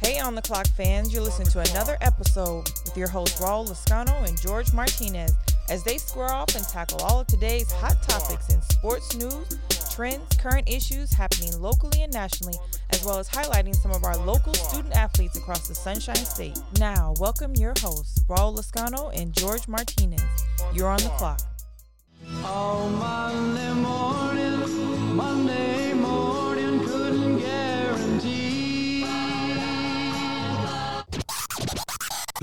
Hey, on the clock fans, you're listening to another episode with your hosts Raul Lascano and George Martinez as they square off and tackle all of today's hot topics in sports news, trends, current issues happening locally and nationally, as well as highlighting some of our local student athletes across the Sunshine State. Now, welcome your hosts Raul Lascano and George Martinez. You're on the clock. Oh,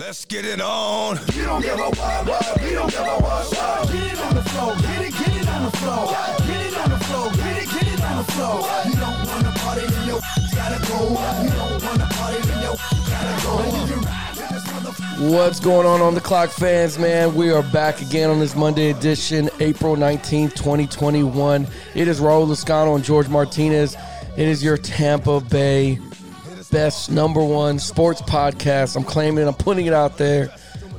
Let's get it on. You don't give a what, what, you don't give a what, what. Get it on the floor, get it, get it on the floor. Get it on the floor, get it, get it on the floor. You don't wanna party, then your gotta go. You don't wanna party, then your gotta go. You can ride with this motherfucker. What's going on on the clock, fans? Man, we are back again on this Monday edition, April 19th, 2021. It is Raul Lascano and George Martinez. It is your Tampa Bay best number one sports podcast. I'm claiming it, I'm putting it out there.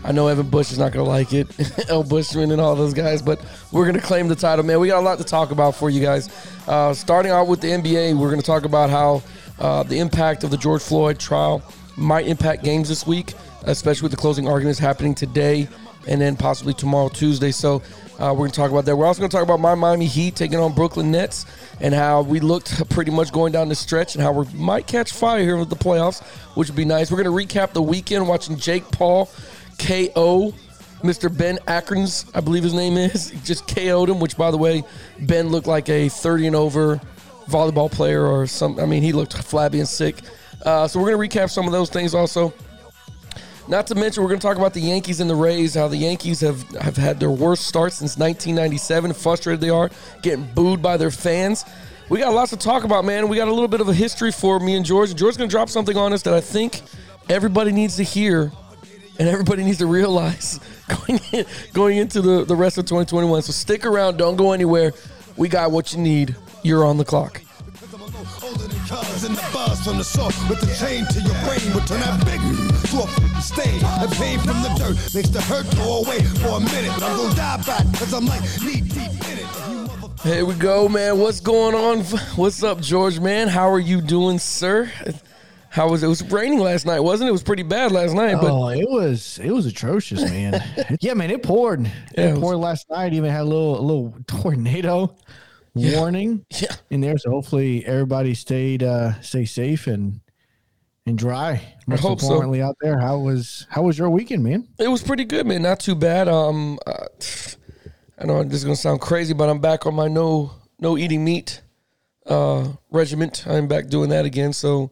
I know Evan Bush is not going to like it, El Bushman and all those guys, but we're going to claim the title, man. We got a lot to talk about for you guys. Uh, starting out with the NBA, we're going to talk about how uh, the impact of the George Floyd trial might impact games this week, especially with the closing arguments happening today and then possibly tomorrow, Tuesday. So uh, we're going to talk about that. We're also going to talk about my Miami Heat taking on Brooklyn Nets and how we looked pretty much going down the stretch and how we might catch fire here with the playoffs, which would be nice. We're going to recap the weekend watching Jake Paul KO Mr. Ben Akrons, I believe his name is, just KO'd him, which, by the way, Ben looked like a 30 and over volleyball player or some. I mean, he looked flabby and sick. Uh, so we're going to recap some of those things also. Not to mention, we're going to talk about the Yankees and the Rays, how the Yankees have, have had their worst start since 1997. Frustrated they are, getting booed by their fans. We got lots to talk about, man. We got a little bit of a history for me and George. George's going to drop something on us that I think everybody needs to hear and everybody needs to realize going in, going into the, the rest of 2021. So stick around. Don't go anywhere. We got what you need. You're on the clock. And the from the source with the chain to your brain turn big to a f***ing stain. The pain from the dirt makes the hurt go away for a minute, but I'm gonna die back cause I'm like knee deep in it. Here we go, man. What's going on? What's up, George, man? How are you doing, sir? How was it? It was raining last night, wasn't it? It was pretty bad last night, but oh, it was it was atrocious, man. yeah, man, it poured. Yeah, it it was- poured last night. Even had a little a little tornado warning yeah. in there. So hopefully everybody stayed uh stay safe and and dry. Most hope so. importantly out there. How was how was your weekend, man? It was pretty good, man. Not too bad. Um, uh, I know this is gonna sound crazy, but I'm back on my no no eating meat uh, regiment. I'm back doing that again. So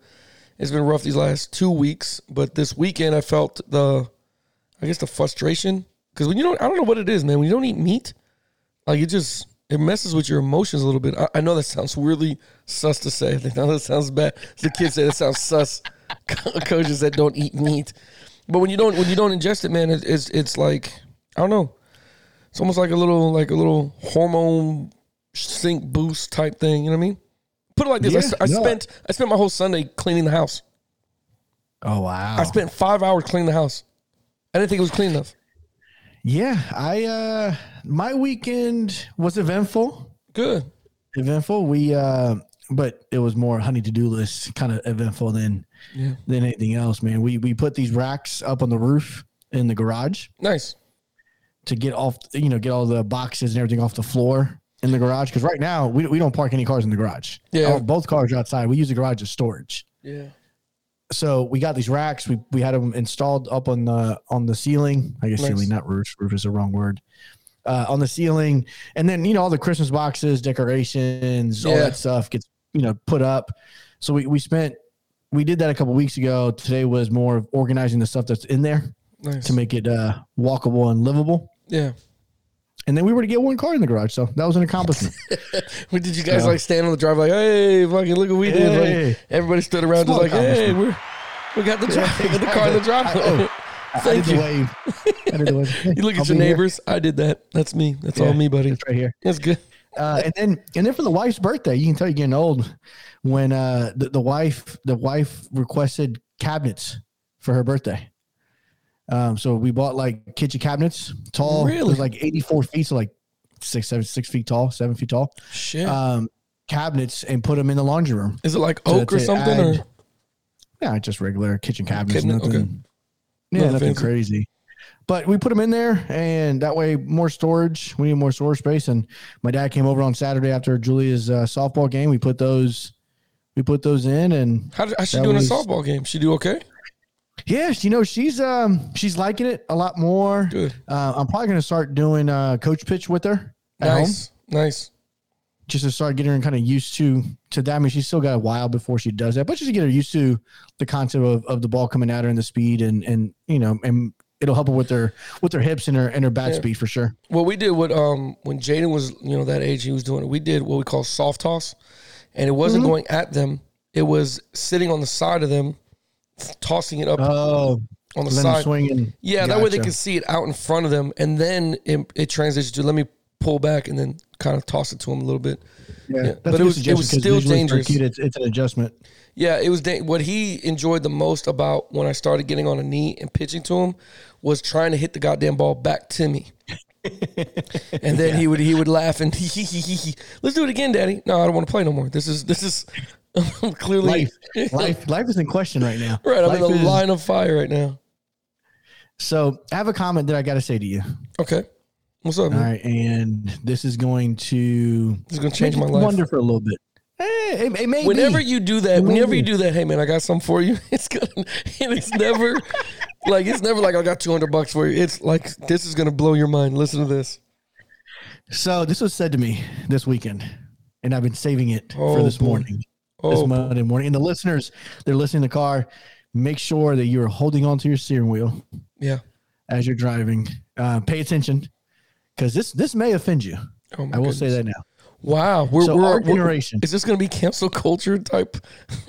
it's been rough these last two weeks, but this weekend I felt the, I guess the frustration because when you don't, I don't know what it is, man. When you don't eat meat, like it just it messes with your emotions a little bit. I, I know that sounds really sus to say. I think that sounds bad. The kids say that sounds sus. Coaches that don't eat meat, but when you don't when you don't ingest it, man, it, it's it's like I don't know. It's almost like a little like a little hormone sync boost type thing. You know what I mean? Put it like this: I Yeah, s- I, no. spent I spent my whole Sunday cleaning the house. Oh wow. I spent five hours cleaning the house. I didn't think it was clean enough. yeah, I uh my weekend was eventful. Good. Eventful. We uh but it was more honey to do list kind of eventful than Yeah. than anything else, man. We we put these racks up on the roof in the garage Nice. to get off, you know, get all the boxes and everything off the floor in the garage. Because right now we, we don't park any cars in the garage. Yeah. Our- both cars are outside. We use the garage as storage. Yeah. So we got these racks. We we had them installed up on the on the ceiling. I guess Nice. ceiling, not roof. Roof is the wrong word. Uh, on the ceiling, and then you know all the Christmas boxes, decorations, all that stuff gets you know put up. So we we spent we did that a couple weeks ago. Today was more of organizing the stuff that's in there Nice. to make it uh, walkable and livable. yeah. And then we were to get one car in the garage, so that was an accomplishment. What did you guys Yeah. like stand on the drive like, hey, fucking look what we did? Like, everybody stood around just like, hey, we're we got the drive, we got the car in the driveway. I Thank did you. wave. I did the wave. You look I'll at your be here. neighbors. I did that. That's me. That's all me, buddy. It's right here. That's good. Uh, and then and then for the wife's birthday, you can tell you're getting old when uh, the, the wife the wife requested cabinets for her birthday. Um, so we bought like kitchen cabinets, tall, Really? it was like 84 feet, so like six, seven, six feet tall, seven feet tall. Shit. Um, cabinets and put them in the laundry room. Is it like to- oak or to something? add- Or Yeah, just regular kitchen cabinets. Cabinet, nothing. okay. Yeah, Nothing nothing crazy. But we put them in there, and that way more storage. We need more storage space. And my dad came over on Saturday after Julia's uh, softball game. We put those, we put those in, and How did, how's she doing was- a softball game? She do okay? yeah, you know she's um she's liking it a lot more. Good. Uh, I'm probably gonna start doing uh, coach pitch with her at home. Nice, nice. just to start getting her kind of used to to that. I mean, she's still got a while before she does that, but just to get her used to the concept of, of the ball coming at her and the speed and and you know and it'll help her with her with her hips and her and her bat Yeah. speed for sure. Well, we did what um when Jaden was you know that age he was doing it. We did what we call soft toss, and it wasn't Mm-hmm. going at them. It was sitting on the side of them, tossing it up Oh, on the side. swing and Yeah, that way they can see it out in front of them, and then it, it transitions to let me pull back and then kind of toss it to them a little bit. Yeah, Yeah, but it was- it was still visually for a dangerous. It's, it's an adjustment. Yeah, it was da- what he enjoyed the most about when I started getting on a knee and pitching to him was trying to hit the goddamn ball back to me. and then he would he would laugh and let's do it again, Daddy. No, I don't want to play no more. This is this is clearly Life, life, life is in question right now. right. I'm Life in the is- line of fire right now. So I have a comment that I got to say to you. Okay, what's up? All Man? right, and this is going to This is gonna change my life. Wonder for a little bit. Eh, it, may Whenever be. you do that, Maybe. whenever you do that, hey man, I got something for you. It's gonna, and it's never like it's never like I got two hundred bucks for you. It's like this is gonna blow your mind. Listen to this. So this was said to me this weekend, and I've been saving it for Oh, this boy. morning, this Oh, boy. Monday morning. And the listeners, they're listening in the car. Make sure that you're holding onto your steering wheel yeah. as you're driving. Uh, pay attention, because this this may offend you. Oh my I will goodness. say that now. Wow, we're, So we're our we're- generation- Is this going to be cancel culture type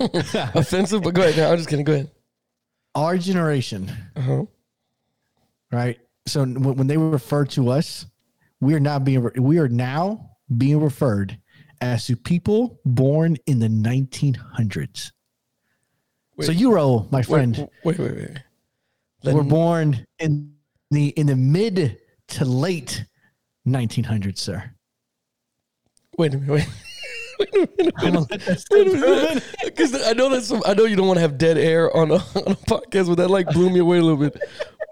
offensive? But go ahead. No, I'm just kidding. Go ahead. Our generation, Uh-huh. right? So when, they refer to us, we are not being we are now being referred as to people born in the 1900s. so Wait. you Raul, my friend. Wait, wait, wait. wait. were born in the in the mid to late 1900s, sir. Wait a minute. Wait. Wait a minute. I'm gonna let that Wait a sit for a minute. minute. Because I know that's some, I know you don't want to have dead air on a, on a podcast, but that like blew me away a little bit.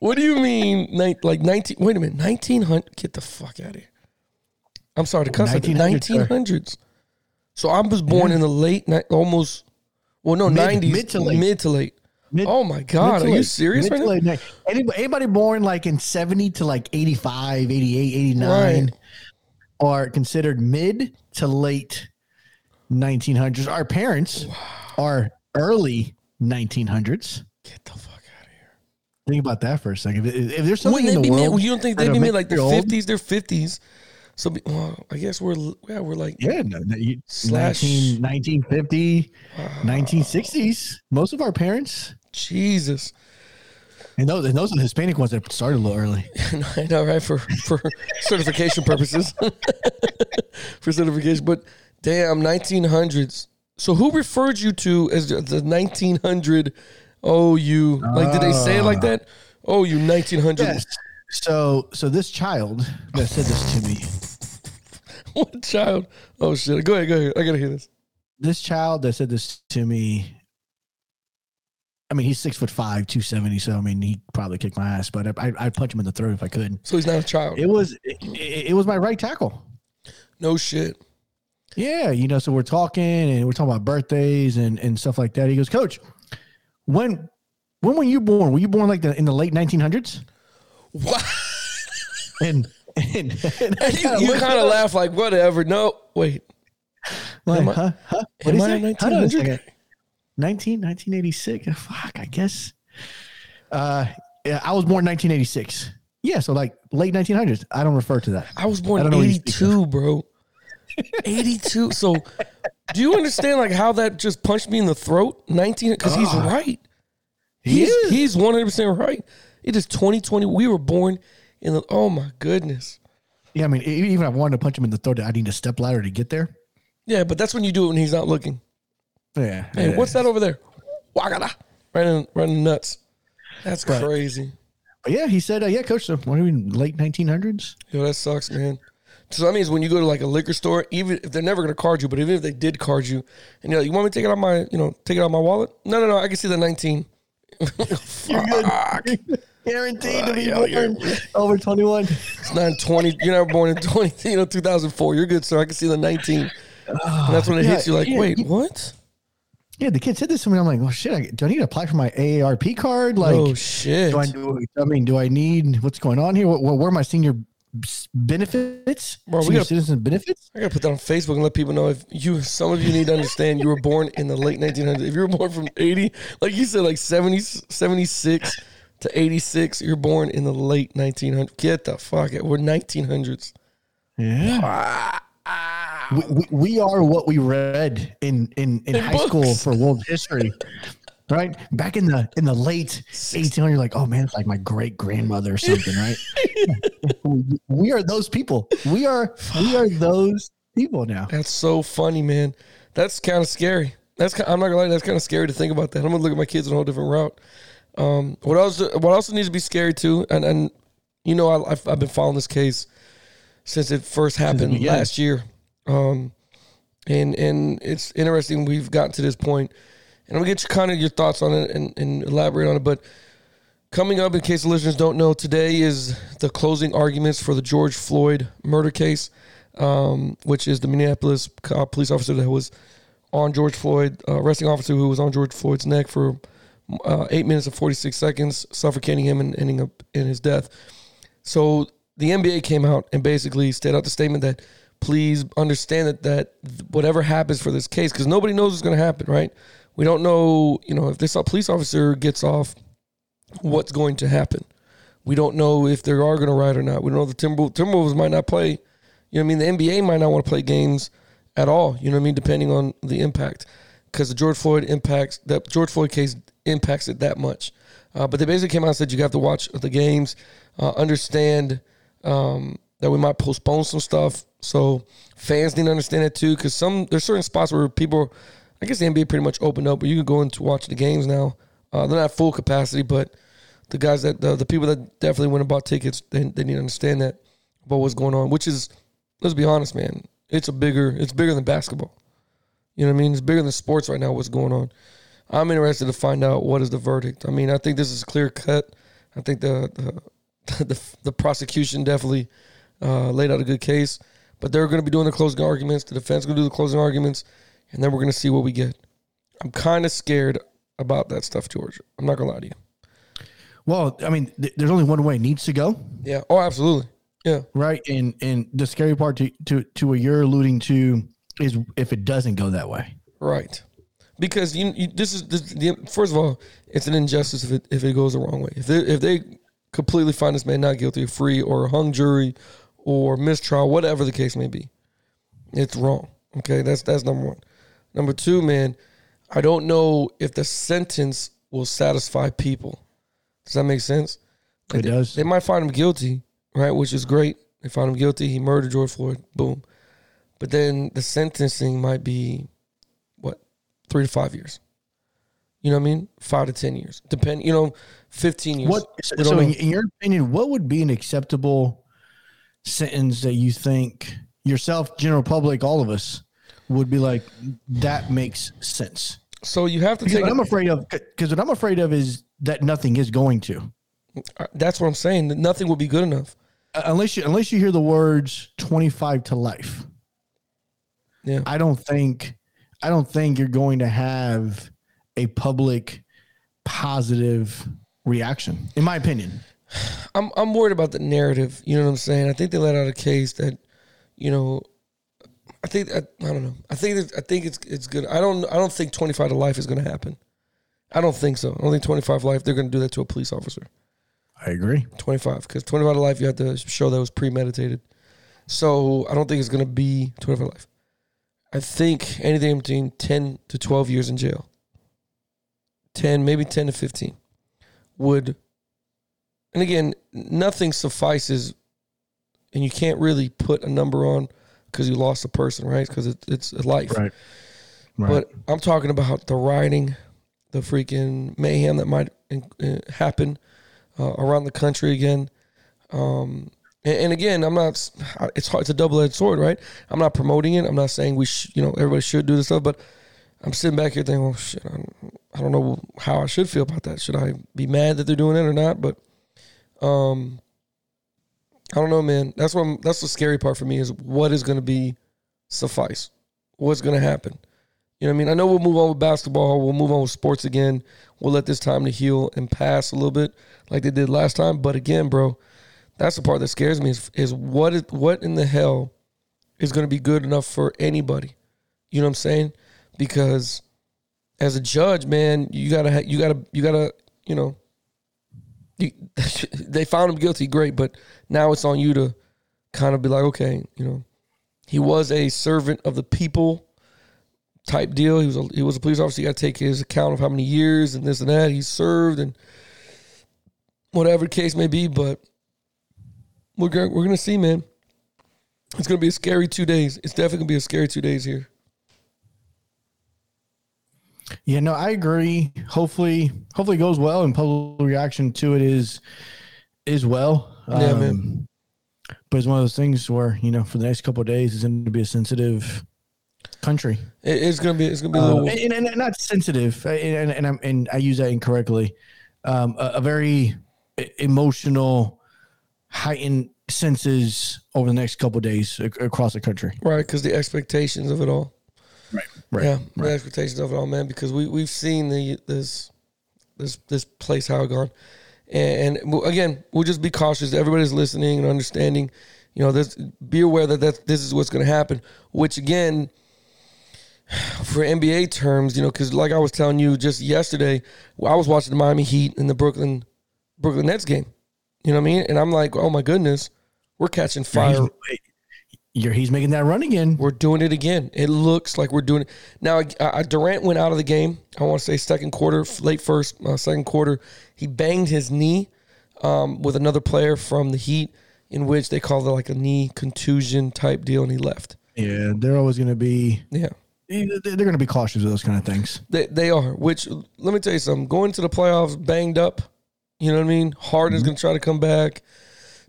What do you mean, like nineteen? Wait a minute, nineteen hundred? Get the fuck out of here! I'm sorry to cuss. Nineteen 1900s, So I was born in the late, almost, well, no, nineties, mid to late. mid to late. Mid- oh my god, mid are you serious mid right to now? late. Anybody, anybody born like in 70 to like 85, 88, 89 Right. Are considered mid to late 1900s. Our parents are early 1900s. Get the fuck out of here. Think about that for a second. If, if there's something Wouldn't in the world, you don't think they'd be mid like the fifties? They're fifties. So be- well, I guess we're yeah we're like Yeah, no, you, Slash- 19, 1950, 1960s. Most of our parents, Jesus. And those, and those are the Hispanic ones that started a little early. I know, right? For for certification purposes, for certification. But damn, nineteen hundreds. So who referred you to as the- the nineteen hundred? Oh, you like? Did they say it like ah. that? Oh, you nineteen hundred. Yes. So, so this child that said this to me, What child? Oh shit! Go ahead, go ahead. I gotta hear this. this child that said this to me. I mean, he's six foot five, two seventy. So, I mean, he probably kicked my ass, but I, I, I'd punch him in the throat if I could. So he's not a child. It was, it, it, it was my right tackle. no shit. Yeah, you know, so we're talking and we're talking about birthdays and, and stuff like that. He goes, Coach, when when were you born? Were you born like the in the late 1900s? What? And and, and I you you kind of laugh like whatever. No, wait. like, am I- huh, huh? am I say? a Hold on a 1900? Second. 19, 1986. Fuck, I guess. Uh, yeah, I was born 1986. Yeah, so like late 1900s. I don't refer to that. I was born don't know what you speak 82, bro. 82. So, do you understand like how that just punched me in the throat? 19 because he's Ah. right. He He's he's 100% right. It is 2020. We were born in the Oh my goodness. Yeah, I mean, even if I wanted to punch him in the throat, I need a step ladder to get there. Yeah, but that's when you do it when he's not looking. Yeah. Hey, yeah. what's that over there? Wagada. Right in right in the nuts. That's But- crazy. But yeah, he said, uh, yeah, coach, so what are we in late 1900s? Yo, that sucks, man. So that means when you go to like a liquor store, even if they're never going to card you, but even if they did card you, and you're like, you want me to take it out my, you know, take it out my wallet? No, no, no. I can see the 19. Fuck. Guaranteed to be Uh, born over 21. It's not 20. You're not born in 20, you know, 2004. You're good, sir. I can see the 19. And that's when it Yeah, hits you like, yeah, wait, yeah. what? Yeah, the kid said this to me. I'm like, well, shit. I, do I need to apply for my AARP card? Like, oh, shit. do I do? I mean, do I need what's going on here? What, what, where are my senior benefits? Bro, we senior gotta- citizen benefits? I gotta put that on Facebook and let people know if you. Some of you need to understand you were born in the late 1900s. If you were born from 80, like you said, like 70, 76 to 86, you're born in the late 1900s. Get the fuck out. We're 1900s. Yeah. We, we, we are what we read in in, in, In high school for world history. Right back in the in the late 1800s, you're like, oh man, it's like my great grandmother or something, right? We- are those people. We are we are those people now. That's so funny, man. That's kind of scary. That's ki- I'm not gonna lie. That's kind of scary to think about that. I'm gonna look at my kids on a whole different route. Um, what else? What also needs to be scary too? And and you know, I, I've I've been following this case since it first happened last year. Um, and and it's interesting we've gotten to this point, and gonna get you kind of your thoughts on it and, and elaborate on it. But coming up, in case the listeners don't know, today is the closing arguments for the George Floyd murder case, um, which is the Minneapolis police officer that was on George Floyd, uh, arresting officer who was on George Floyd's neck for uh, eight minutes and 46 seconds, suffocating him and ending up in his death. So the NBA came out and basically stated out the statement that please understand that that whatever happens for this case, because nobody knows what's going to happen, right? We don't know, you know, if this police officer gets off, what's going to happen. We don't know if they are going to ride or not. We don't know the Timber Timberwolves might not play. You know I mean? The NBA might not want to play games at all. You know what I mean? Depending on the impact, because the George Floyd impacts that George Floyd case impacts it that much. Uh, but they basically came out and said you have to watch the games, uh, understand um, that we might postpone some stuff. So fans need to understand it too, because some there's certain spots where people, I guess the NBA pretty much opened up, where you can go in to watch the games now. Uh, they're not full capacity, but the guys that the, the people that definitely went and bought tickets, they, they need to understand that about what's going on. Which is, let's be honest, man, it's a bigger, it's bigger than basketball. You know what I mean? It's bigger than sports right now. What's going on? I'm interested to find out what is the verdict. I mean, I think this is clear cut. I think the the the, the prosecution definitely uh, laid out a good case, but they're going to be doing the closing arguments. The defense going to do the closing arguments, and then we're going to see what we get. I'm kind of scared about that stuff, George. I'm not going to lie to you. Well, I mean, th- there's only one way it needs to go, Yeah. Oh, absolutely. Yeah. right? And and the scary part to to to what you're alluding to is if it doesn't go that way. Right. Because you, you this is this, the, first of all, it's an injustice if it if it goes the wrong way. If they if they completely find this man not guilty free or a hung jury or mistrial, whatever the case may be, it's wrong. Okay, that's that's number one. Number two, man, I don't know if the sentence will satisfy people. Does that make sense? It they, does. They might find him guilty, right? Which is great. They found him guilty. He murdered George Floyd. Boom. But then the sentencing might be what three to five years. You know what I mean? Five to ten years, depend. You know, fifteen years. What so, so in your opinion, what would be an acceptable sentence that you think yourself, general public, all of us would be like that makes sense? So you have to Because take. what I'm afraid of, because what I'm afraid of is that nothing is going to, uh, that's what I'm saying. that Nothing will be good enough. Uh, unless you unless you hear the words 25 to life. Yeah. I don't think I don't think you're going to have a public positive reaction, in my opinion. I'm I'm worried about the narrative. You know what I'm saying? I think they let out a case that, you know, I think I, I don't know. I think I think it's it's good. I don't I don't think 25 to life is going to happen. I don't think so. I don't think 25 life. They're going to do that to a police officer. I agree. 25 because 25 to life you have to show that was premeditated. So I don't think it's going to be 25 to life. I think anything between 10 to 12 years in jail. 10, maybe 10 to 15 would and again, nothing suffices and you can't really put a number on because you lost a person, right? Because it, it's a life. Right. Right. But I'm talking about the rioting, the freaking mayhem that might happen uh, around the country again. Um, And, and again, I'm not. It's hard. It's a double edged sword, right? I'm not promoting it. I'm not saying we, sh- you know, everybody should do this stuff. But I'm sitting back here thinking, well, shit, I don't, I don't know how I should feel about that. Should I be mad that they're doing it or not? But, um, I don't know, man. That's what. I'm, that's the scary part for me is what is going to be suffice. What's going to happen? You know what I mean? I know we'll move on with basketball. We'll move on with sports again. We'll let this time to heal and pass a little bit like they did last time. But again, bro, that's the part that scares me is, is what is what in the hell is going to be good enough for anybody? You know what I'm saying? Because as a judge, man, you gotta you gotta you gotta you know they found him guilty, great, but now it's on you to kind of be like, okay, you know, he was a servant of the people type deal. He was a, he was a police officer. You got to take his account of how many years and this and that he served and whatever the case may be. But we're we're gonna see, man. It's gonna be a scary two days. It's definitely gonna be a scary two days here. Yeah, no, I agree. Hopefully, hopefully it goes well, and public reaction to it is is well. Yeah, man. But it's one of those things where you know, for the next couple of days, it's going to be a sensitive country. It- it's gonna be it's gonna be a Um, little and, and, and not sensitive, and and, I'm, and I use that incorrectly. Um, a, a very emotional, heightened senses over the next couple of days across the country. right because the expectations of it all. Right. Yeah, the expectations of it all, man. Because we we've seen the this this this place how it gone, and, and again, we'll just be cautious. Everybody's listening and understanding. You know, this be aware that that this is what's going to happen. Which again, for NBA terms, you know, because like I was telling you just yesterday, I was watching the Miami Heat and the Brooklyn Brooklyn Nets game. You know what I mean? And I'm like, oh my goodness, we're catching fire. He's, you're, he's making that run again. We're doing it again. It looks like we're doing it now. Uh, Durant went out of the game. I want to say second quarter, late first, uh, second quarter. He banged his knee um, with another player from the Heat, in which they called it like a knee contusion type deal, and he left. Yeah, they're always going to be. Yeah, They're going to be cautious with those kind of things. they they are. Which let me tell you something. Going to the playoffs banged up. You know what I mean? Harden's going to try to come back.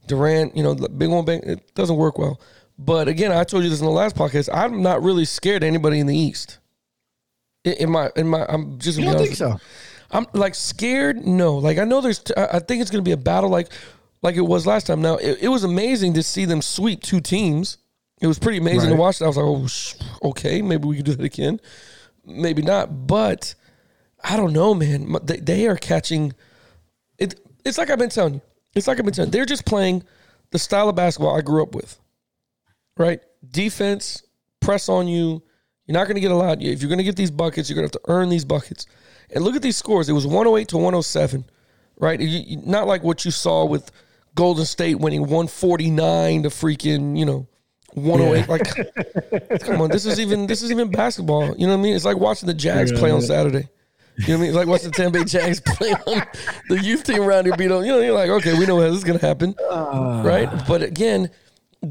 Durant, you know, big one bang. It doesn't work well. But again, I told you this in the last podcast. I'm not really scared of anybody in the East. In- In my, in my, I'm just. You don't think so? I'm like scared. No, like I know there's. T- I think it's going to be a battle like, like it was last time. Now it, it was amazing to see them sweep two teams. It was pretty amazing to Right. watch. I was like, oh, sh- okay, maybe we could do that again. Maybe not, but I don't know, man. They, they are catching. It. It's like I've been telling you. It's like I've been telling. you. They're just playing the style of basketball I grew up with. Right, defense, press on you. You're not going to get a lot. If you're going to get these buckets, you're going to have to earn these buckets. And look at these scores. It was 108 to 107, right? Not like what you saw with Golden State winning 149 to freaking, you know, 108. Like, come on, this is even this is even basketball. You know what I mean? It's like watching the Jags play on Saturday. You know what I mean? It's like watching the Tampa Bay Jags play on the youth team around here beat on. You know, you're like, okay, we know how this is going to happen, ah. right? But again,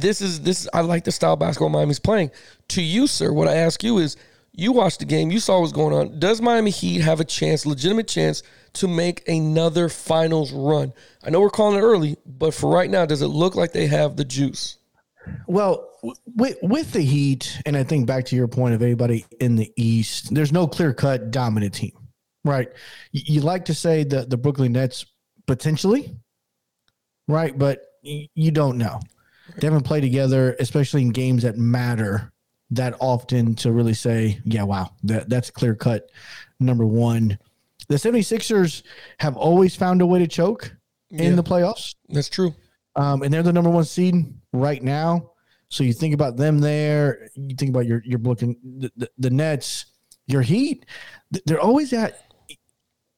this is this. I like the style basketball Miami's playing. To you, sir, what I ask you is, you watched the game, you saw what's going on. Does Miami Heat have a chance, legitimate chance, to make another finals run? I know we're calling it early, but for right now, does it look like they have the juice? Well, with with the Heat, and I think back to your point of anybody in the East, there's no clear cut dominant team, right? You, you like to say the the Brooklyn Nets potentially, right? But you don't know. They haven't played together, especially in games that matter that often to really say, yeah, wow, that that's clear cut. Number one, the 76ers have always found a way to choke in Yeah. the playoffs. That's true. Um, and they're the number one seed right now. So you think about them there. You think about your your Brooklyn, the, the, the Nets, your Heat. They're always at.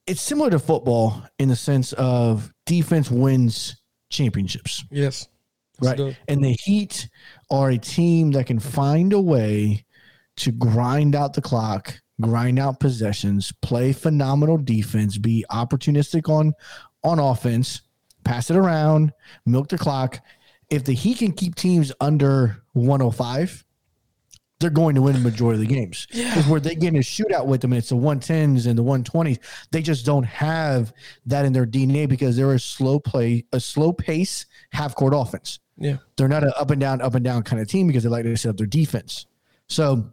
It's similar to football in the sense of defense wins championships, Yes. Right? So- And the Heat are a team that can find a way to grind out the clock, grind out possessions, play phenomenal defense, be opportunistic on on offense, pass it around, milk the clock. If the Heat can keep teams under 105, they're going to win the majority of the games. Because where they get in a shootout with them and it's the 110s and the 120s, they just don't have that in their DNA because they're a slow play, a slow pace half court offense. Yeah. They're not an up and down, up and down kind of team because they like to set up their defense. So,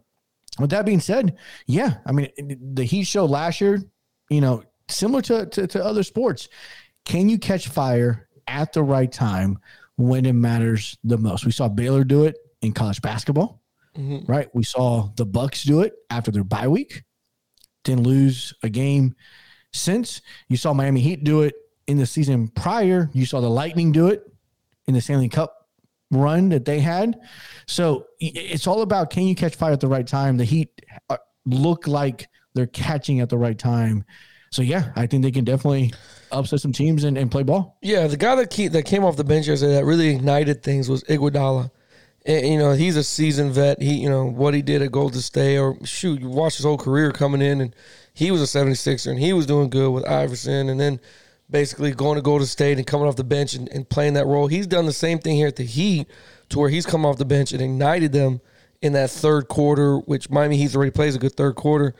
with that being said, yeah, I mean, the Heat show last year, you know, similar to, to, to other sports, can you catch fire at the right time when it matters the most? We saw Baylor do it in college basketball, right? We saw the Bucks do it after their bye week, didn't lose a game since. You saw Miami Heat do it in the season prior. You saw the Lightning do it in the Stanley Cup run that they had. So it's all about can you catch fire at the right time? The Heat uh, look like they're catching at the right time. So yeah, I think they can definitely upset some teams and, and play ball. Yeah, the guy that that came off the bench yesterday that really ignited things was Iguodala. You know, he's a seasoned vet. He, you know, what he did at Golden State, or shoot, you watch his whole career coming in, and he was a 76er, and he was doing good with Iverson, and then basically going to Golden State and coming off the bench and, and playing that role. He's done the same thing here at the Heat, to where he's come off the bench and ignited them in that third quarter, which Miami Heat already plays a good third quarter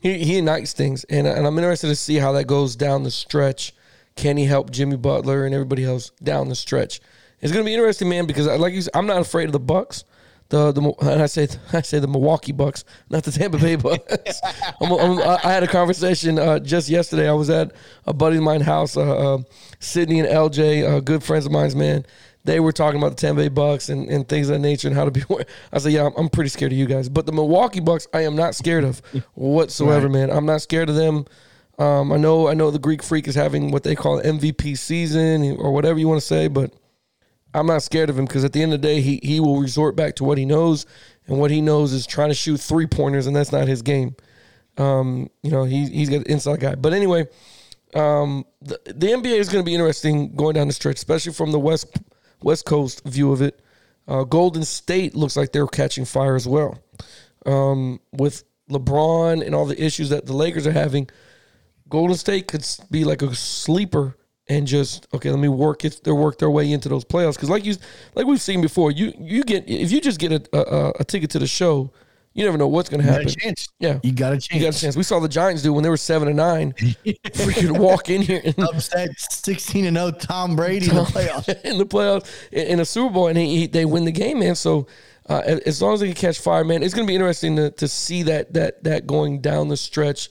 he, he ignites things, and, and I'm interested to see how that goes down the stretch. Can he help Jimmy Butler and everybody else down the stretch? It's going to be interesting, man, because I, like you said, I'm not afraid of the Bucks. The the and I say I say the Milwaukee Bucks, not the Tampa Bay Bucks. I'm, I'm, I had a conversation uh, just yesterday. I was at a buddy of mine's house, uh, uh, Sydney and LJ, uh, good friends of mine's. Man, they were talking about the Tampa Bay Bucks and, and things of that nature and how to be. I said, yeah, I'm, I'm pretty scared of you guys, but the Milwaukee Bucks, I am not scared of whatsoever, man. I'm not scared of them. Um, I know I know the Greek Freak is having what they call MVP season or whatever you want to say, but I'm not scared of him because at the end of the day, he he will resort back to what he knows, and what he knows is trying to shoot three pointers, and that's not his game. Um, you know, he he's got inside guy. But anyway, um, the, the NBA is going to be interesting going down the stretch, especially from the west West Coast view of it. Uh, Golden State looks like they're catching fire as well, um, with LeBron and all the issues that the Lakers are having. Golden State could be like a sleeper and just okay. Let me work it. They work their way into those playoffs because, like you, like we've seen before, you you get if you just get a a, a ticket to the show, you never know what's going to You got happen. a chance. Yeah, You got a chance. you got a chance. We saw the Giants do when they were seven and nine. Freaking walk in here and Upset 16 and 0 Tom Brady in the playoffs. in the playoffs in, a Super Bowl, and he, he, they win the game, man. So uh, as- as long as they can catch fire, man, it's going to be interesting to, to see that that that going down the stretch,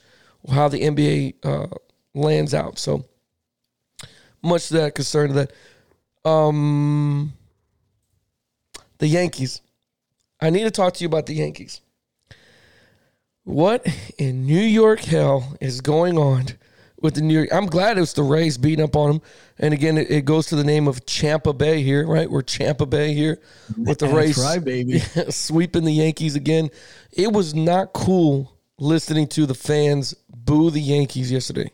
how the NBA uh, lands out. So much to that concern that. Um, the Yankees. I need to talk to you about the Yankees. What in New York hell is going on with the New York? I'm glad it was the Rays beating up on them. And again, it, it goes to the name of Champa Bay here, right? We're Champa Bay here with the That's Rays right, baby. sweeping the Yankees again. It was not cool listening to the fans boo the Yankees yesterday.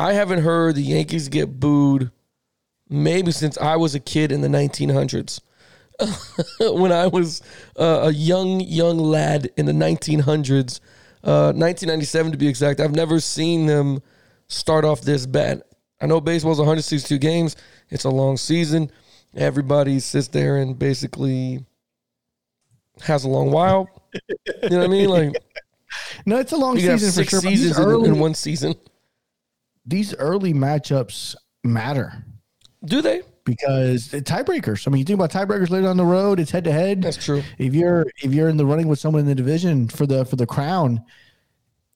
I haven't heard the Yankees get booed maybe since I was a kid in the 1900s. when I was uh, a young, young lad in the 1900s, uh, 1997 to be exact, I've never seen them start off this bad. I know baseball's 162 games, it's a long season. Everybody sits there and basically has a long while. You know what I mean? Like No, it's a long season for six sure. but these seasons in, in one season. These early matchups matter Do they? because tiebreakers. I mean, you think about tiebreakers later on the road. It's head to head. That's true. If you're if you're in the running with someone in the division for the for the crown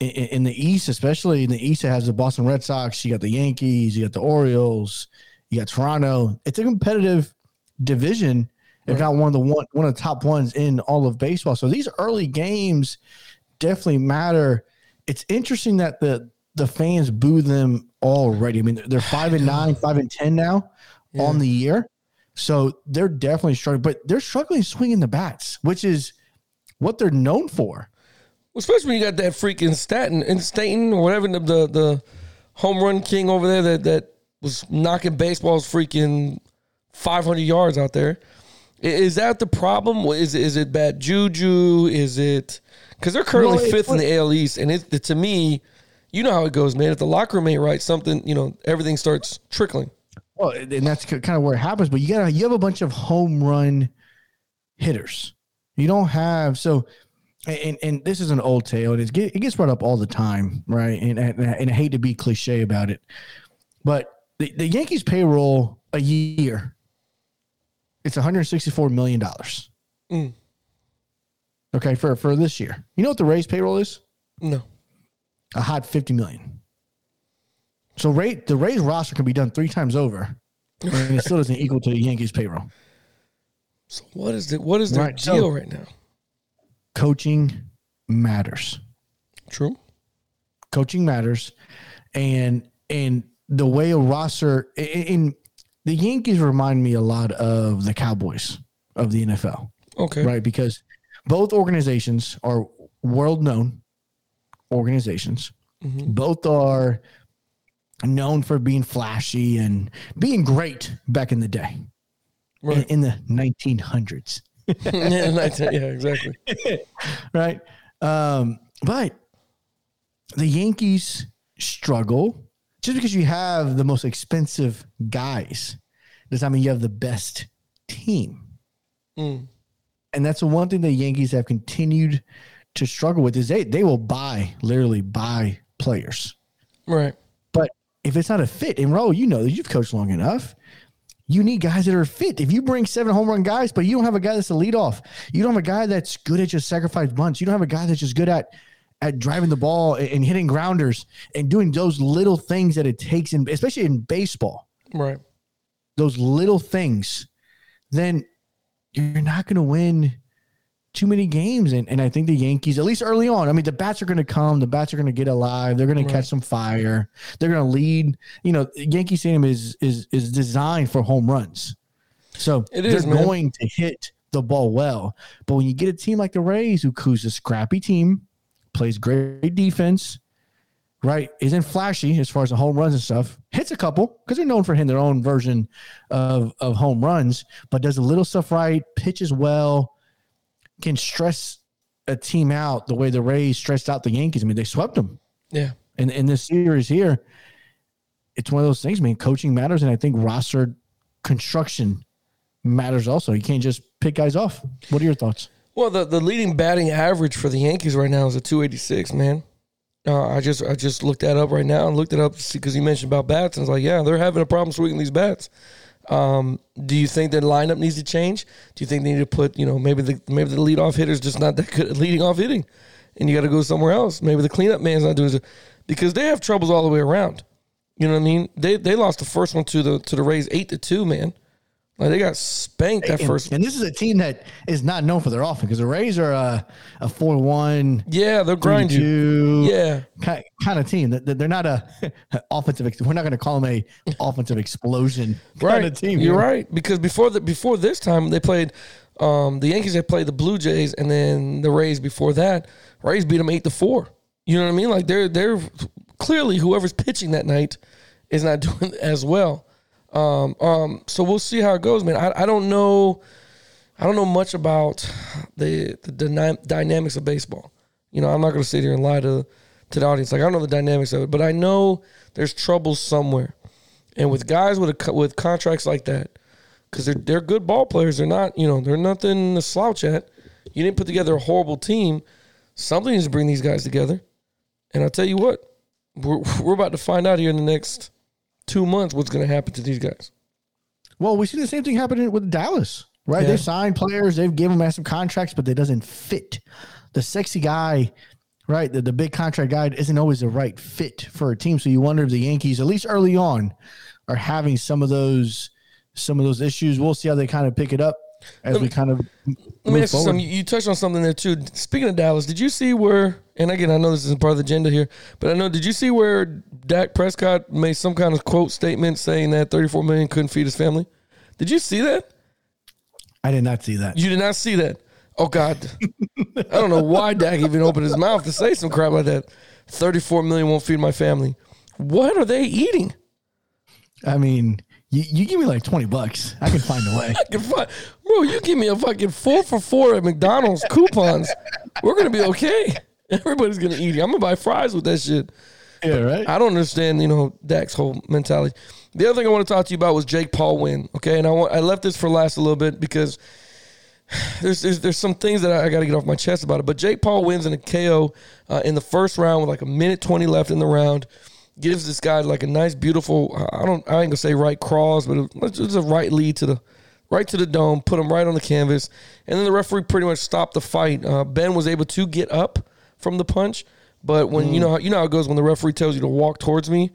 in, in the East, especially in the East, it has the Boston Red Sox. You got the Yankees. You got the Orioles. You got Toronto. It's a competitive division, if not one of the one one of the top ones in all of baseball. So these early games definitely matter. It's interesting that the the fans boo them already. I mean, they're five and nine, five and ten now on the year. So they're definitely struggling, but they're struggling swinging the bats, which is what they're known for. Well, Especially when you got that freaking Staten and Staten or whatever the, the the home run king over there that that was knocking baseballs freaking 500 yards out there. Is that the problem? Is is it bad juju? Is it because they're currently No, fifth in the AL East, and it to me, you know how it goes, man. If the locker room ain't right, something you know everything starts trickling. Well, and that's kind of where it happens. But you got you have a bunch of home run hitters, You don't have so, and and this is an old tale. It is it gets brought up all the time, right? And and, and I hate to be cliche about it, but the, the Yankees payroll a year, it's 164 million dollars. Mm. Okay, for for this year, you know what the Rays payroll is? No. A hot 50 million. So rate the Rays roster can be done three times over, and it still doesn't equal to the Yankees payroll. So what is the what is their Right, so- deal right now? Coaching matters. True. coaching matters and and the way a roster in the Yankees remind me a lot of the Cowboys of the NFL, Okay. right? Because both organizations are world known organizations. Both are known for being flashy and being great back in the day in, Right. in the 1900s. yeah, like that. yeah, exactly. right? Um, but the Yankees struggle just because you have the most expensive guys does not mean you have the best team. Mm. And that's the one thing the Yankees have continued to struggle with is they they will buy literally buy players. Right. But if it's not a fit, and Ro, you know that you've coached long enough. You need guys that are fit. If you bring seven home run guys, but you don't have a guy that's a lead off, you don't have a guy that's good at just sacrifice bunts. You don't have a guy that's just good at at driving the ball and, and hitting grounders and doing those little things that it takes in, especially in baseball, Right. those little things. Then you're not going to win too many games. And, and I think the Yankees, at least early on, I mean, the bats are going to come, the bats are going to get alive, they're going Right. to catch some fire, they're going to lead. You know, Yankee Stadium is is is designed for home runs, so It they're is, going to hit the ball well. But when you get a team like the Rays, who who's a scrappy team, plays great defense. Right, isn't flashy as far as the home runs and stuff. Hits a couple because they're known for hitting their own version of of home runs, but does a little stuff right, pitches well, can stress a team out the way the Rays stressed out the Yankees. I mean, they swept them Yeah. in in this series here. It's one of those things, I man. Coaching matters, and I think roster construction matters also. You can't just pick guys off. What are your thoughts? Well, the, the leading batting average for the Yankees right now is a 286, man. Uh, I just I just looked that up right now and looked it up because you mentioned about bats and I was like, yeah, they're having a problem swinging these bats. Um, do you think that lineup needs to change? Do you think they need to put you know maybe the maybe the leadoff hitter's just not that good at leading off hitting, and you got to go somewhere else? Maybe the cleanup man's not doing it because they have troubles all the way around. You know what I mean? They they lost the first one to the to the Rays eight to two, man. Like they got spanked that And, first. and this is a team that is not known for their offense because the Rays are a, a 4 1, Yeah, they'll grind you. 2 Yeah, kind, kind of team. That They're not a offensive, we're not going to call them a offensive explosion kind right. of team. You're here. right because before the before this time they played um, the Yankees had played the Blue Jays and then the Rays before that. Rays beat them eight to four. You know what I mean? Like they're they're clearly whoever's pitching that night is not doing as well. Um, um, so we'll see how it goes, man. I, I don't know. I don't know much about the the dyna- dynamics of baseball. You know, I'm not going to sit here and lie to to the audience. Like I don't know the dynamics of it, but I know there's trouble somewhere. And with guys with a, with contracts like that, because they're they're good ball players, they're not you know they're nothing to slouch at. You didn't put together a horrible team. Something needs to bring these guys together. And I'll tell you what, we're we're about to find out here in the next two months what's going to happen to these guys. Well, we see the same thing happening with Dallas, right? Yeah. They've signed players, they've given them massive contracts, but they doesn't fit. The sexy guy, right? The, the big contract guy isn't always the right fit for a team. So you wonder if the Yankees, at least early on, are having some of those some of those issues. We'll see how they kind of pick it up as we kind of Let me ask you something. You touched on something there too. Speaking of Dallas, did you see where? And again, I know this isn't part of the agenda here, but I know. Did you see where Dak Prescott made some kind of quote statement saying that 34 million couldn't feed his family? Did you see that? I did not see that. You did not see that. Oh God, I don't know why Dak even opened his mouth to say some crap like that. 34 million won't feed my family. What are they eating? I mean, you, you give me like 20 bucks. I can find a way. I can find, bro, you give me a fucking four for four at McDonald's coupons. We're gonna be okay. Everybody's gonna eat it. I'm gonna buy fries with that shit. yeah, right? I don't understand, you know, Dak's whole mentality. The other thing I want to talk to you about was Jake Paul win. Okay, and I want I left this for last a little bit because there's there's, there's some things that I, I got to get off my chest about it. But Jake Paul wins in a KO uh, in the first round with like a minute twenty left in the round. Gives this guy like a nice, beautiful. I don't. I ain't gonna say right cross, but it was a right lead to the right to the dome. Put him right on the canvas, and then the referee pretty much stopped the fight. Uh, ben was able to get up from the punch, but when you know how you know how it goes when the referee tells you to walk towards me,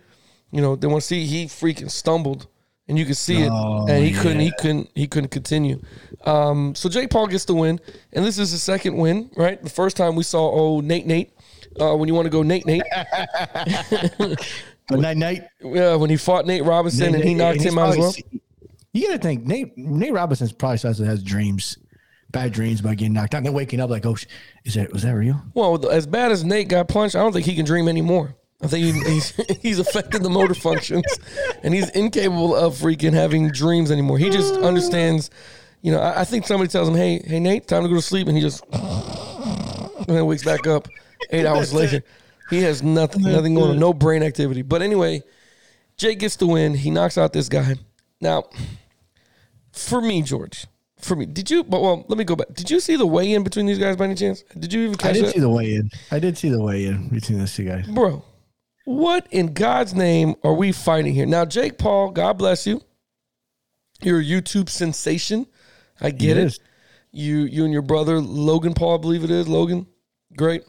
you know they want to see he freaking stumbled and you could see it, Oh, and he couldn't, he couldn't, he couldn't continue. Um, so Jake Paul gets the win, and this is his second win, right? The first time we saw oh Nate Nate, uh, when you want to go Nate Nate, night night. yeah, when he fought Nate Robinson and he knocked him out as well. You gotta think Nate Nate Robinson's probably says has dreams, bad dreams about getting knocked out. And then waking up like, oh, is that was that real? Well, as bad as Nate got punched, I don't think he can dream anymore. I think he, he's he's affected the motor functions, and he's incapable of freaking having dreams anymore. He just understands. You know, I, I think somebody tells him, "Hey, hey, Nate, time to go to sleep," and he just and then wakes back up eight hours later. He has nothing, nothing going on, no brain activity. But anyway, Jake gets the win. He knocks out this guy. Now, for me, George, for me, did you? But well, let me go back. Did you see the weigh in between these guys by any chance? Did you even I did that? see the weigh in. I did see the weigh in between those two guys. bro, what in God's name are we fighting here? Now, Jake Paul, God bless you. You're a YouTube sensation. I get it. is. You, you and your brother Logan Paul, I believe it is Logan. Great.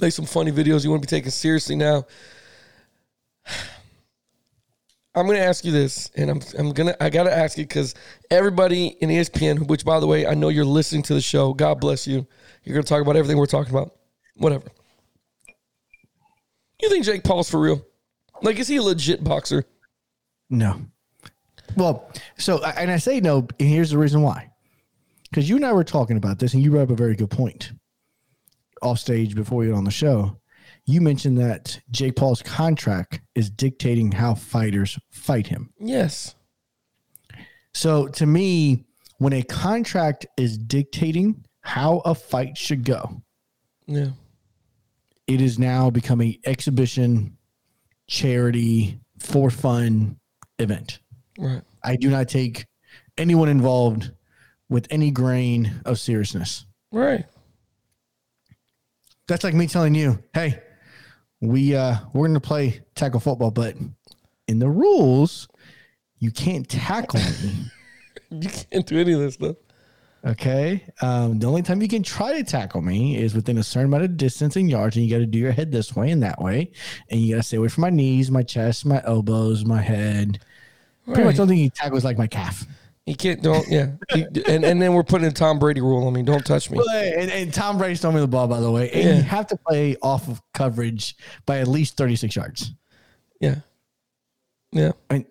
Make some funny videos. You want to be taken seriously now. I'm going to ask you this, and I'm I'm gonna I got to ask you because everybody in ESPN, which by the way I know you're listening to the show. God bless you. You're going to talk about everything we're talking about. Whatever. You think Jake Paul's for real? Like, is he a legit boxer? No. Well, so and I say no, and here's the reason why. Because you and I were talking about this, and you brought up a very good point off stage before we went on the show. You mentioned that Jake Paul's contract is dictating how fighters fight him. Yes. So to me, when a contract is dictating how a fight should go, Yeah. it is now becoming exhibition, charity, for fun event. Right. I do not take anyone involved with any grain of seriousness. Right. That's like me telling you, hey, we uh we're gonna play tackle football, but in the rules, you can't tackle me. You can't do any of this stuff. Okay. Um, the only time you can try to tackle me is within a certain amount of distance in yards, and you got to do your head this way and that way, and you got to stay away from my knees, my chest, my elbows, my head. Pretty much the only thing you tackle is like my calf. You can't. Don't. Yeah. And and then we're putting a Tom Brady rule on me. Don't touch me. And, and Tom Brady's throwing me the ball, by the way. And Yeah. you have to play off of coverage by at least 36 yards. Yeah. Yeah. And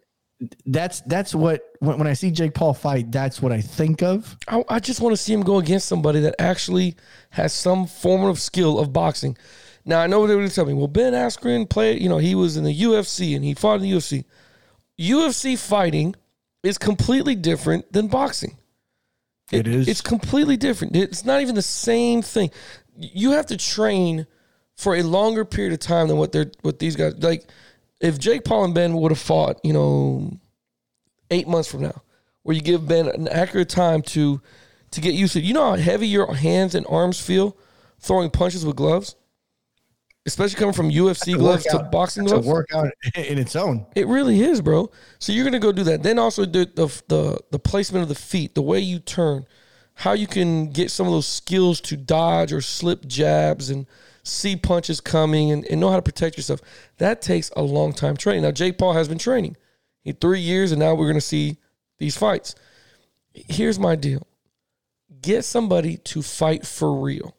that's that's what when, when I see Jake Paul fight, that's what I think of. I, I just want to see him go against somebody that actually has some form of skill of boxing. Now I know what they're going to tell me. Well, Ben Askren played. You know, he was in the UFC and he fought in the UFC. UFC fighting is completely different than boxing. It is. It's completely different. It's not even the same thing. You have to train for a longer period of time than what they're what these guys like. If Jake Paul and Ben would have fought, you know, eight months from now, where you give Ben an accurate time to to get used to. You know how heavy your hands and arms feel throwing punches with gloves, especially coming from UFC gloves to boxing It's a gloves. workout in its own. It really is, bro. So you're gonna go do that. Then also the the the, the placement of the feet, the way you turn, how you can get some of those skills to dodge or slip jabs and see punches coming and, and know how to protect yourself. That takes a long time training. Now Jake Paul has been training. He three years and now we're gonna see these fights. Here's my deal. Get somebody to fight for real.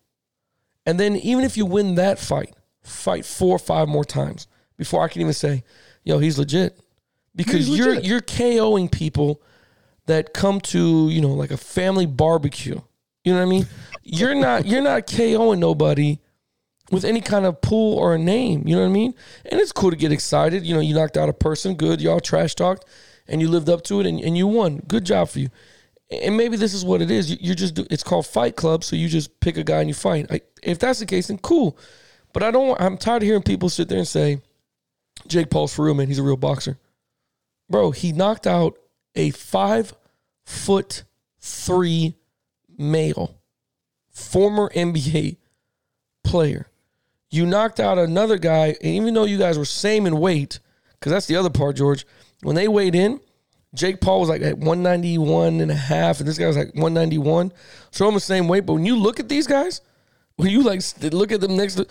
And then even if you win that fight, fight four or five more times before I can even say, yo, he's legit. Because He's you're you're KOing people that come to, you know, like a family barbecue. You know what I mean? You're not you're not KOing nobody with any kind of pool or a name. You know what I mean? And it's cool to get excited. You know, you knocked out a person, good. Y'all trash talked and you lived up to it and, and you won. Good job for you. And maybe this is what it is. You- You're just, it's called Fight Club. So you just pick a guy and you fight. Like, if that's the case, then cool. But I don't. I'm tired of hearing people sit there and say, Jake Paul's for real, man. He's a real boxer. Bro, he knocked out a five foot three male, former NBA player. You knocked out another guy, and even though you guys were same in weight, because that's the other part, George. When they weighed in, Jake Paul was like at 191 and a half, and this guy was like 191. So almost the same weight. But when you look at these guys, when you like look at them next to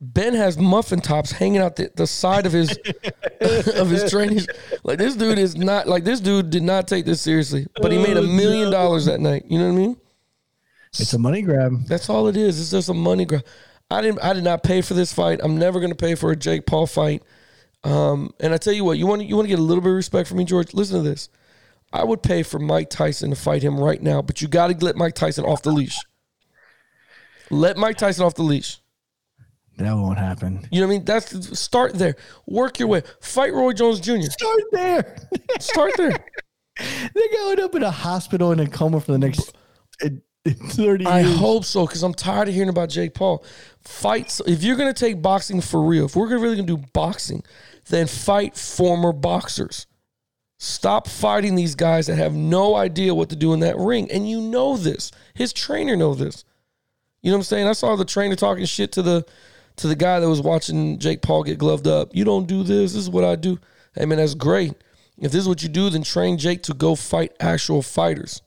Ben has muffin tops hanging out the, the side of his of his training. Like this dude is not like this dude did not take this seriously. But he made a million dollars that night. You know what I mean? It's a money grab. That's all it is. It's just a money grab. I didn't. I did not pay for this fight. I'm never going to pay for a Jake Paul fight. Um, and I tell you what, you want you want to get a little bit of respect from me, George. Listen to this. I would pay for Mike Tyson to fight him right now, but you got to let Mike Tyson off the leash. Let Mike Tyson off the leash. That won't happen. You know what I mean? That's start there. Work your way. Fight Roy Jones Jr. Start there. Start there. They're going up in a hospital in a coma for the next uh, 30 years. I hope so because I'm tired of hearing about Jake Paul. Fights. If you're gonna take boxing for real, if we're really gonna do boxing, then fight former boxers. Stop fighting these guys that have no idea what to do in that ring, and you know this. His trainer know this. You know what I'm saying? I saw the trainer talking shit to the to the guy that was watching Jake Paul get gloved up. You don't do this. This is what I do. Hey man, that's great. If this is what you do, then train Jake to go fight actual fighters,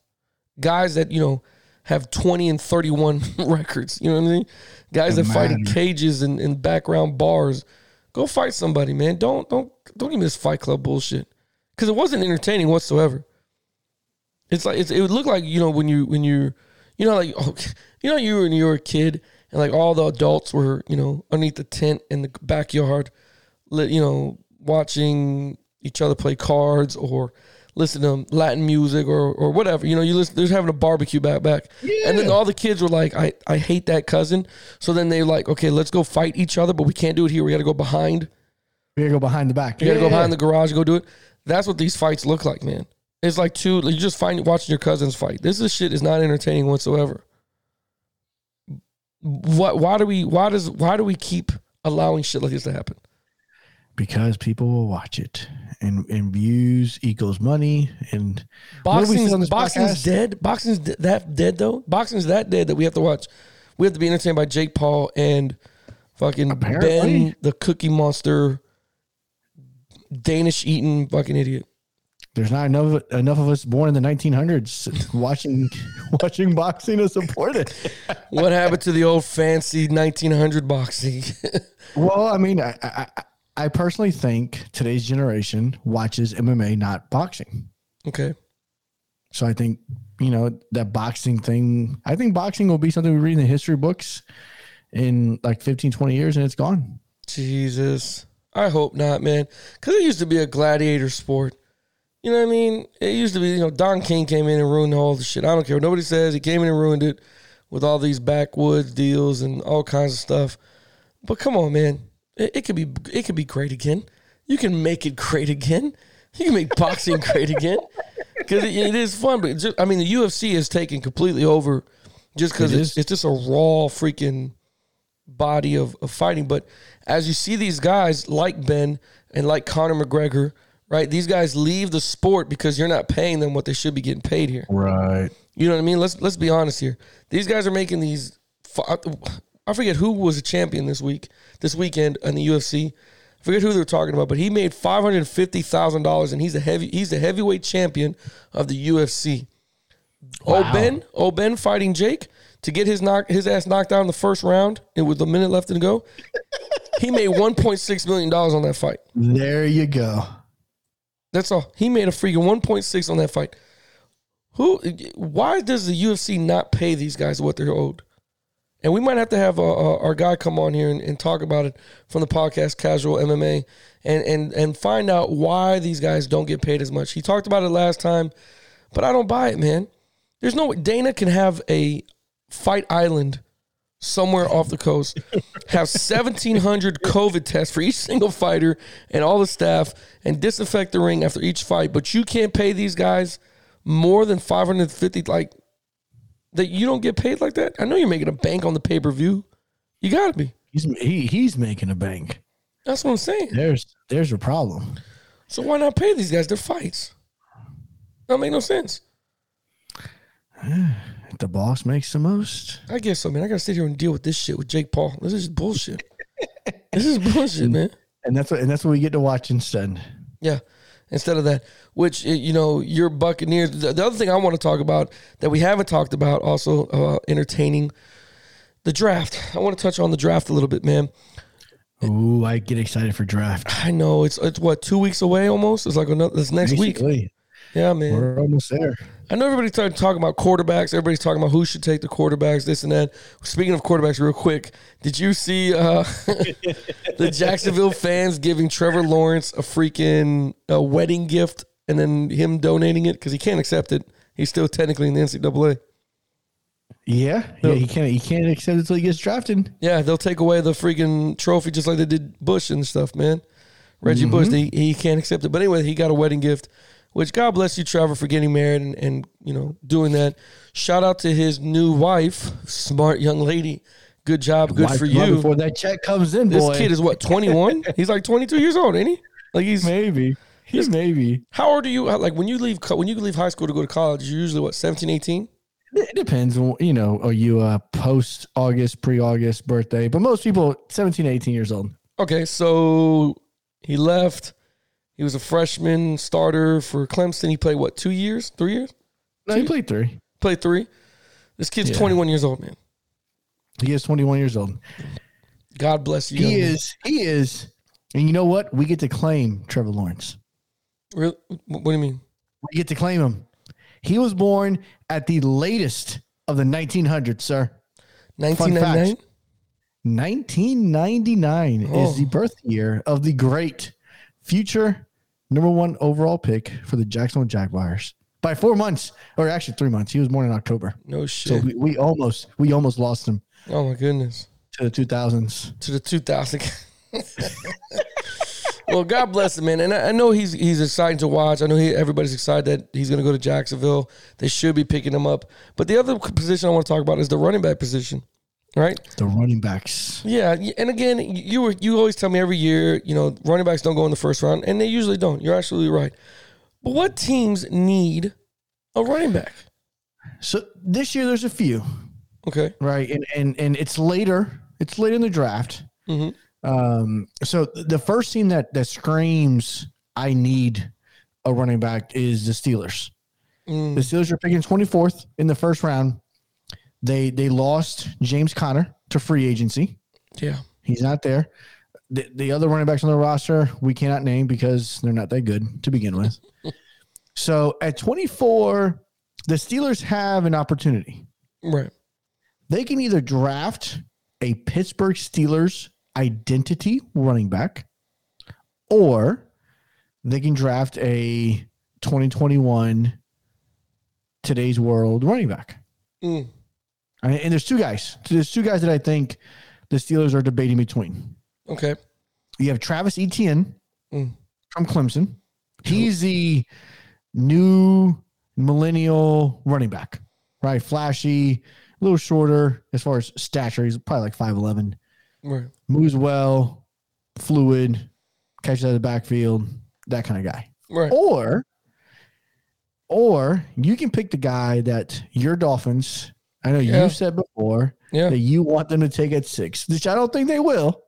guys that you know have 20 and 31 records. You know what I mean? Guys that fight in cages and, and background bars. Go fight somebody, man. Don't don't don't give me this Fight Club bullshit because it wasn't entertaining whatsoever. It's like it's, it would look like you know when you when you you know like oh, you know you were when you were a kid and like all the adults were you know underneath the tent in the backyard, you know watching each other play cards or listen to Latin music or or whatever. You know you listen. They're having a barbecue back back, and then all the kids were like, I I hate that cousin. So then they like okay, let's go fight each other, but we can't do it here. We got to go behind. We gotta go behind the back. You gotta go behind the garage go do it. That's what these fights look like, man. It's like two. You just find watching your cousins fight. This is shit is not entertaining whatsoever. What? Why do we? Why does? Why do we keep allowing shit like this to happen? because people will watch it, and and views equals money, and Boxing's on boxing's podcast? dead. Boxing's d- that dead though. Boxing's that dead that we have to watch. We have to be entertained by Jake Paul and fucking Apparently. Ben, the Cookie Monster, Danish eating fucking idiot. There's not enough enough of us born in the 1900s watching watching boxing to support it. What happened to the old fancy 1900 boxing? Well, I mean, I, I I- I personally think today's generation watches MMA, not boxing. okay. So I think you know that boxing thing. I think boxing will be something we read in the history books in like 15, 20 years, and it's gone. Jesus. I hope not, man. Because it used to be a gladiator sport. You know what I mean? It used to be, you know, Don King came in and ruined all the shit. I don't care what nobody says. He came in and ruined it with all these backwoods deals and all kinds of stuff. But come on, man. It, it could be it could be great again. You can make it great again. You can make boxing great again. Because it, it is fun. But just, I mean, the UFC is taken completely over just because It it's, it's just a raw freaking body of, of fighting. But as you see these guys like Ben and like Conor McGregor, right? These guys leave the sport because you're not paying them what they should be getting paid here. Right. You know what I mean? Let's let's be honest here. These guys are making these. I forget who was a champion this week, this weekend in the UFC. I forget who they were talking about, but he made five hundred fifty thousand dollars, and he's a heavy he's the heavyweight champion of the UFC. Oh Ben, oh Ben fighting Jake to get his knock his ass knocked out in the first round, and with a minute left to go, he made one point six million dollars on that fight. There you go. That's all. He made a freaking 1.6 on that fight. Who? Why does the UFC not pay these guys what they're owed? And we might have to have uh, uh, our guy come on here and, and talk about it from the podcast Casual MMA and, and and find out why these guys don't get paid as much. He talked about it last time, but I don't buy it, man. There's no way Dana can have a fight island somewhere off the coast, have 1,700 COVID tests for each single fighter and all the staff, and disinfect the ring after each fight. But you can't pay these guys more than 550, like, that you don't get paid like that? I know you're making a bank on the pay per view. You got to be. He's he, he's making a bank. That's what I'm saying. There's there's a problem. So why not pay these guys their fights? That make no sense. the boss makes the most. I guess so, man. I gotta sit here and deal with this shit with Jake Paul. This is bullshit. this is bullshit, man. And that's what and that's what we get to watch instead. Yeah. Instead of that, which you know, your Buccaneers. The, the other thing I want to talk about that we haven't talked about, also uh, entertaining, the draft. I want to touch on the draft a little bit, man. Ooh, I get excited for draft. I know it's it's what two weeks away almost. It's like another this next week. Basically, Yeah, man. We're almost there. I know everybody started talking about quarterbacks. Everybody's talking about who should take the quarterbacks, this and that. Speaking of quarterbacks, real quick, did you see uh, the Jacksonville fans giving Trevor Lawrence a freaking uh wedding gift and then him donating it because he can't accept it? He's still technically in the NCAA. Yeah, yeah. He can't. He can't accept it until he gets drafted. Yeah, they'll take away the freaking trophy just like they did Bush and stuff, man. Reggie Bush, he, he can't accept it. But anyway, he got a wedding gift, which God bless you, Trevor, for getting married and, and you know doing that. Shout out to his new wife, smart young lady. Good job, good Why- for you. Before that check comes in, This boy. kid is what twenty one. he's like twenty two years old, ain't he? Like he's maybe. He's maybe. how old are you? Like when you leave when you leave high school to go to college, you're usually what 17, 18? It depends. on You know, are you uh, a post August, pre August birthday? But most people, 17, 18 years old. Okay, so he left. He was a freshman starter for Clemson. He played what, two years, three years? No, he played three. Played three. This kid's Yeah. 21 years old, man. He is 21 years old. God bless you. He young man. is. He is. And you know what? We get to claim Trevor Lawrence. Real, what do you mean? We get to claim him. He was born at the latest of the 1900s, sir. 1999? 1999 Oh. is the birth year of the great future number one overall pick for the Jacksonville Jaguars by four months, or actually three months. He was born in October, No so shit. we, we almost we almost lost him oh my goodness. to the 2000s. To the 2000. well, God bless him, man. And I, I know he's he's exciting to watch. I know he, everybody's excited that he's going to go to Jacksonville. They should be picking him up. But the other position I want to talk about is the running back position, right? The running backs. Yeah, and again, you were you always tell me every year, you know, running backs don't go in the first round, and they usually don't. You're absolutely right. But what teams need a running back? So this year there's a few, Okay, right? And and and it's later. It's late in the draft. Mhm. Um, so the first team that that screams I need a running back is the Steelers. Mm, The Steelers are picking 24th in the first round. They they lost James Conner to free agency. yeah, He's not there. The, the other running backs on the roster we cannot name because they're not that good to begin with. so at 24, the Steelers have an opportunity. right. They can either draft a Pittsburgh Steelers identity running back, or they can draft a 2021 today's world running back. Mm, I mean, and there's two guys. There's two guys that I think the Steelers are debating between. okay, You have Travis Etienne Mm. from Clemson. He's the new millennial running back, right? Flashy, a little shorter as far as stature. He's probably like 5'11. right. Moves well, fluid, catches out of the backfield, that kind of guy. Right. Or, or you can pick the guy that your Dolphins, I know Yeah. you've said before, Yeah. that you want them to take at six, which I don't think they will,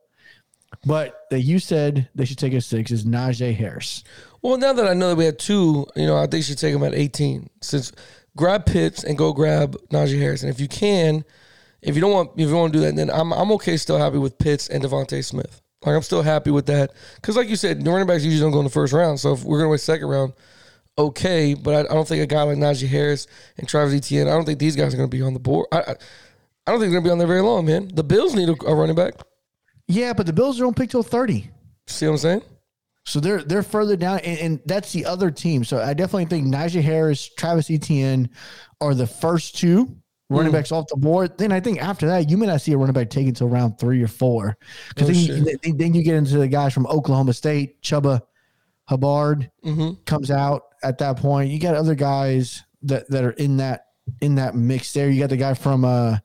but that you said they should take at six is Najee Harris. Well, now that I know that we had two, you know, I think you should take him at 18. Since grab Pitts and go grab Najee Harris, and if you can, if you don't want, if you want to do that, then I'm I'm okay, still happy with Pitts and DeVonta Smith. Like I'm still happy with that because, like you said, the running backs usually don't go in the first round. So if we're gonna wait second round, okay. But I, I don't think a guy like Najee Harris and Travis Etienne, I don't think these guys are gonna be on the board. I, I, I don't think they're gonna be on there very long, man. The Bills need a, a running back. Yeah, but the Bills don't pick till 30. See what I'm saying? So they're they're further down, and, and that's the other team. So I definitely think Najee Harris, Travis Etienne are the first two running Mm. backs off the board. Then I think after that, you may not see a running back taken until round three or four, because Oh, then, you, then, then you get into the guys from Oklahoma State, Chuba Hubbard Mm-hmm. comes out at that point. You got other guys that that are in that in that mix there. You got the guy from uh,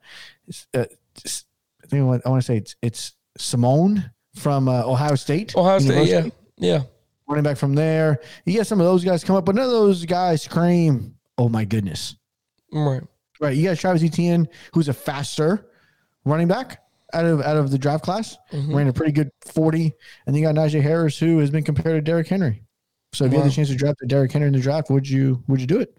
uh I think I want to say it's it's Sermon from uh, Ohio State. Ohio State, yeah, University yeah. running back from there. You got some of those guys come up, but none of those guys scream, "Oh my goodness!" Right. Right. You got Travis Etienne, who's a faster running back out of out of the draft class, Mm-hmm. ran a pretty good 40. And you got Najee Harris, who has been compared to Derrick Henry. So if you had the chance to draft Derrick Henry in the draft, would you would you do it?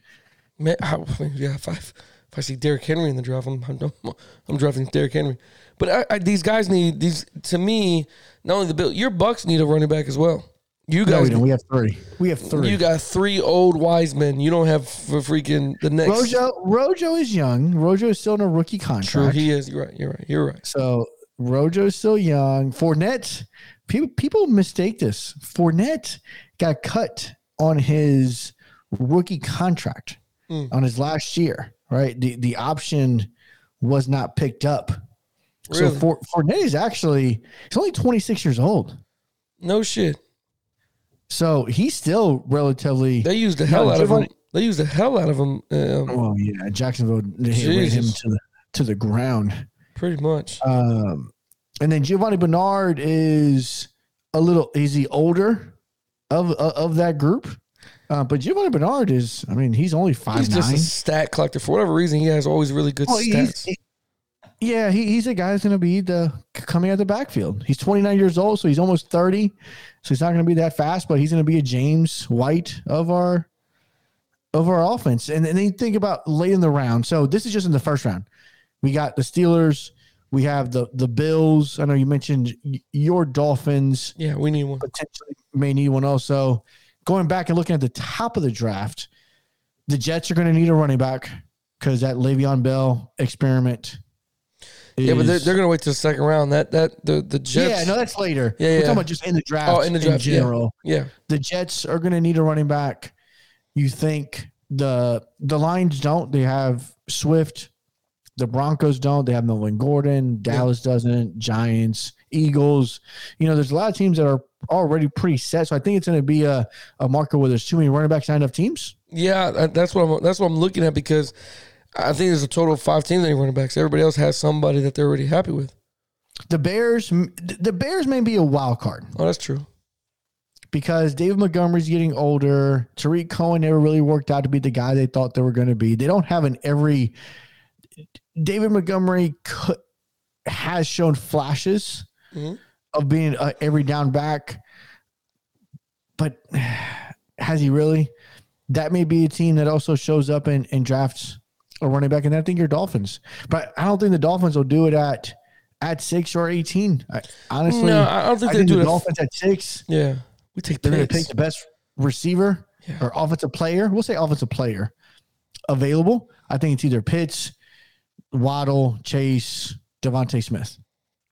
Man, I, yeah, if I, if I see Derrick Henry in the draft, I'm, I'm, I'm drafting Derrick Henry. But I, I, these guys need these. To me, not only the Bill, your Bucks need a running back as well. You No, guys, we don't. We have three. We have three. you got three old wise men. You don't have for freaking the next. Rojo Rojo is young. Rojo is still in a rookie contract. True, he is. You're right. You're right. You're right. So Rojo is still young. Fournette, people people mistake this. Fournette got cut on his rookie contract Mm. on his last year. Right, the the option was not picked up. So For, Fournette is actually he's only 26 years old. No shit. So he's still relatively. They used the hell out of him. They used the hell out of him. Um, Oh yeah, Jacksonville him to the to the ground. Pretty much. Um, and then Giovani Bernard is a little. Is he older of of, of that group? Uh, but Giovani Bernard is. I mean, he's only five He's just nine. a stat collector. For whatever reason, he has always really good Well, he's- stats. he- yeah, he, he's a guy that's going to be the coming out the backfield. He's 29 years old, so he's almost 30. So he's not going to be that fast, but he's going to be a James White of our of our offense. And then you think about late in the round. So this is just in the first round. We got the Steelers. We have the the Bills. I know you mentioned your Dolphins yeah, we need one. potentially may need one also. Going back and looking at the top of the draft, the Jets are going to need a running back because that Le'Veon Bell experiment. Yeah, but they're, they're gonna wait till the second round. That that the the Jets. yeah, no, that's later. Yeah, We're yeah. talking about just in the draft. Oh, in the draft, yeah. general. yeah. The Jets are going to need a running back. You think the the Lions don't? They have Swift. The Broncos don't. They have Melvin Gordon. Dallas doesn't. Giants, Eagles. You know, there's a lot of teams that are already pretty set. So I think it's going to be a, a marker where there's too many running backs, not enough teams. Yeah, that's what I'm. That's what I'm looking at because I think there's a total of five teams that need running backs. Everybody else has somebody that they're already happy with. The Bears, the Bears may be a wild card Oh, that's true. because David Montgomery's getting older. Tarik Cohen never really worked out to be the guy they thought they were going to be. They don't have an every. David Montgomery could, has shown flashes Mhm. of being a every down back, but has he really? That may be a team that also shows up and, and drafts a running back, and I think your Dolphins. But I don't think the Dolphins will do it at at six or eighteen. I, honestly, No, I don't think I they think do the it. Dolphins at six. Yeah, we take They're going to pick the best receiver Yeah. or offensive player. We'll say offensive player available. I think it's either Pitts, Waddle, Chase, DeVonta Smith.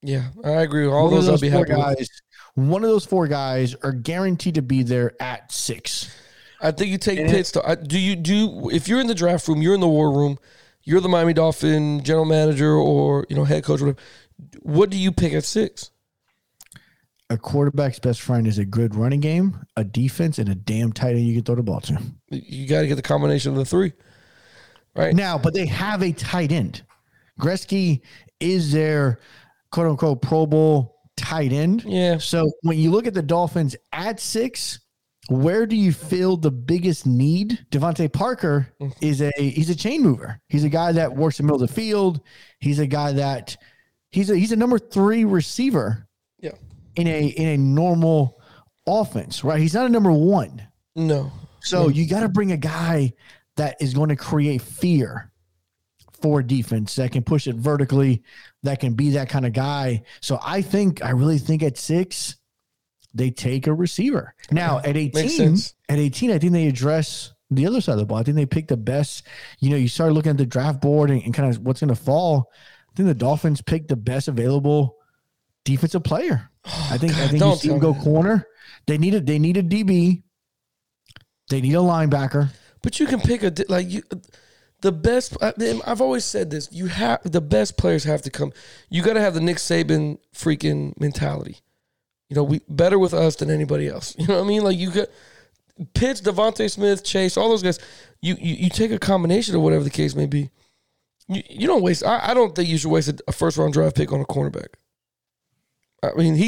Yeah, I agree all One of those. I'll be four happy with. guys. One of those four guys are guaranteed to be there at six. I think you take And- Pitts. To, do you do if you're in the draft room, you're in the war room, you're the Miami Dolphin general manager or you know head coach. Whatever. What do you pick at six? A quarterback's best friend is a good running game, a defense, and a damn tight end you can throw the ball to. You got to get the combination of the three, right? Now, but they have a tight end. Gesicki is their quote unquote Pro Bowl tight end. Yeah. So when you look at the Dolphins at six, where do you feel the biggest need? DeVante Parker Mm. is a he's a chain mover. He's a guy that works in the middle of the field. He's a guy that he's a he's a number three receiver Yeah. in a in a normal offense, right? He's not a number one. No. So you got to bring a guy that is going to create fear for defense that can push it vertically, that can be that kind of guy. So I think, I really think at six, they take a receiver. Now at 18, at 18, I think they address the other side of the ball. I think they pick the best. You know, you start looking at the draft board and, and kind of what's going to fall. I think the Dolphins pick the best available defensive player. I think I think you see them go corner. They need a they need a DB. They need a linebacker. But you can pick a like you. The best. I've always said this. You have the best players have to come. You got to have the Nick Saban freaking mentality. You know, we better with us than anybody else. You know what I mean? Like you got Pitts, DeVonta Smith, Chase, all those guys. You, you you take a combination of whatever the case may be. You, you don't waste. I, I don't think you should waste a, a first round draft pick on a cornerback. I mean, he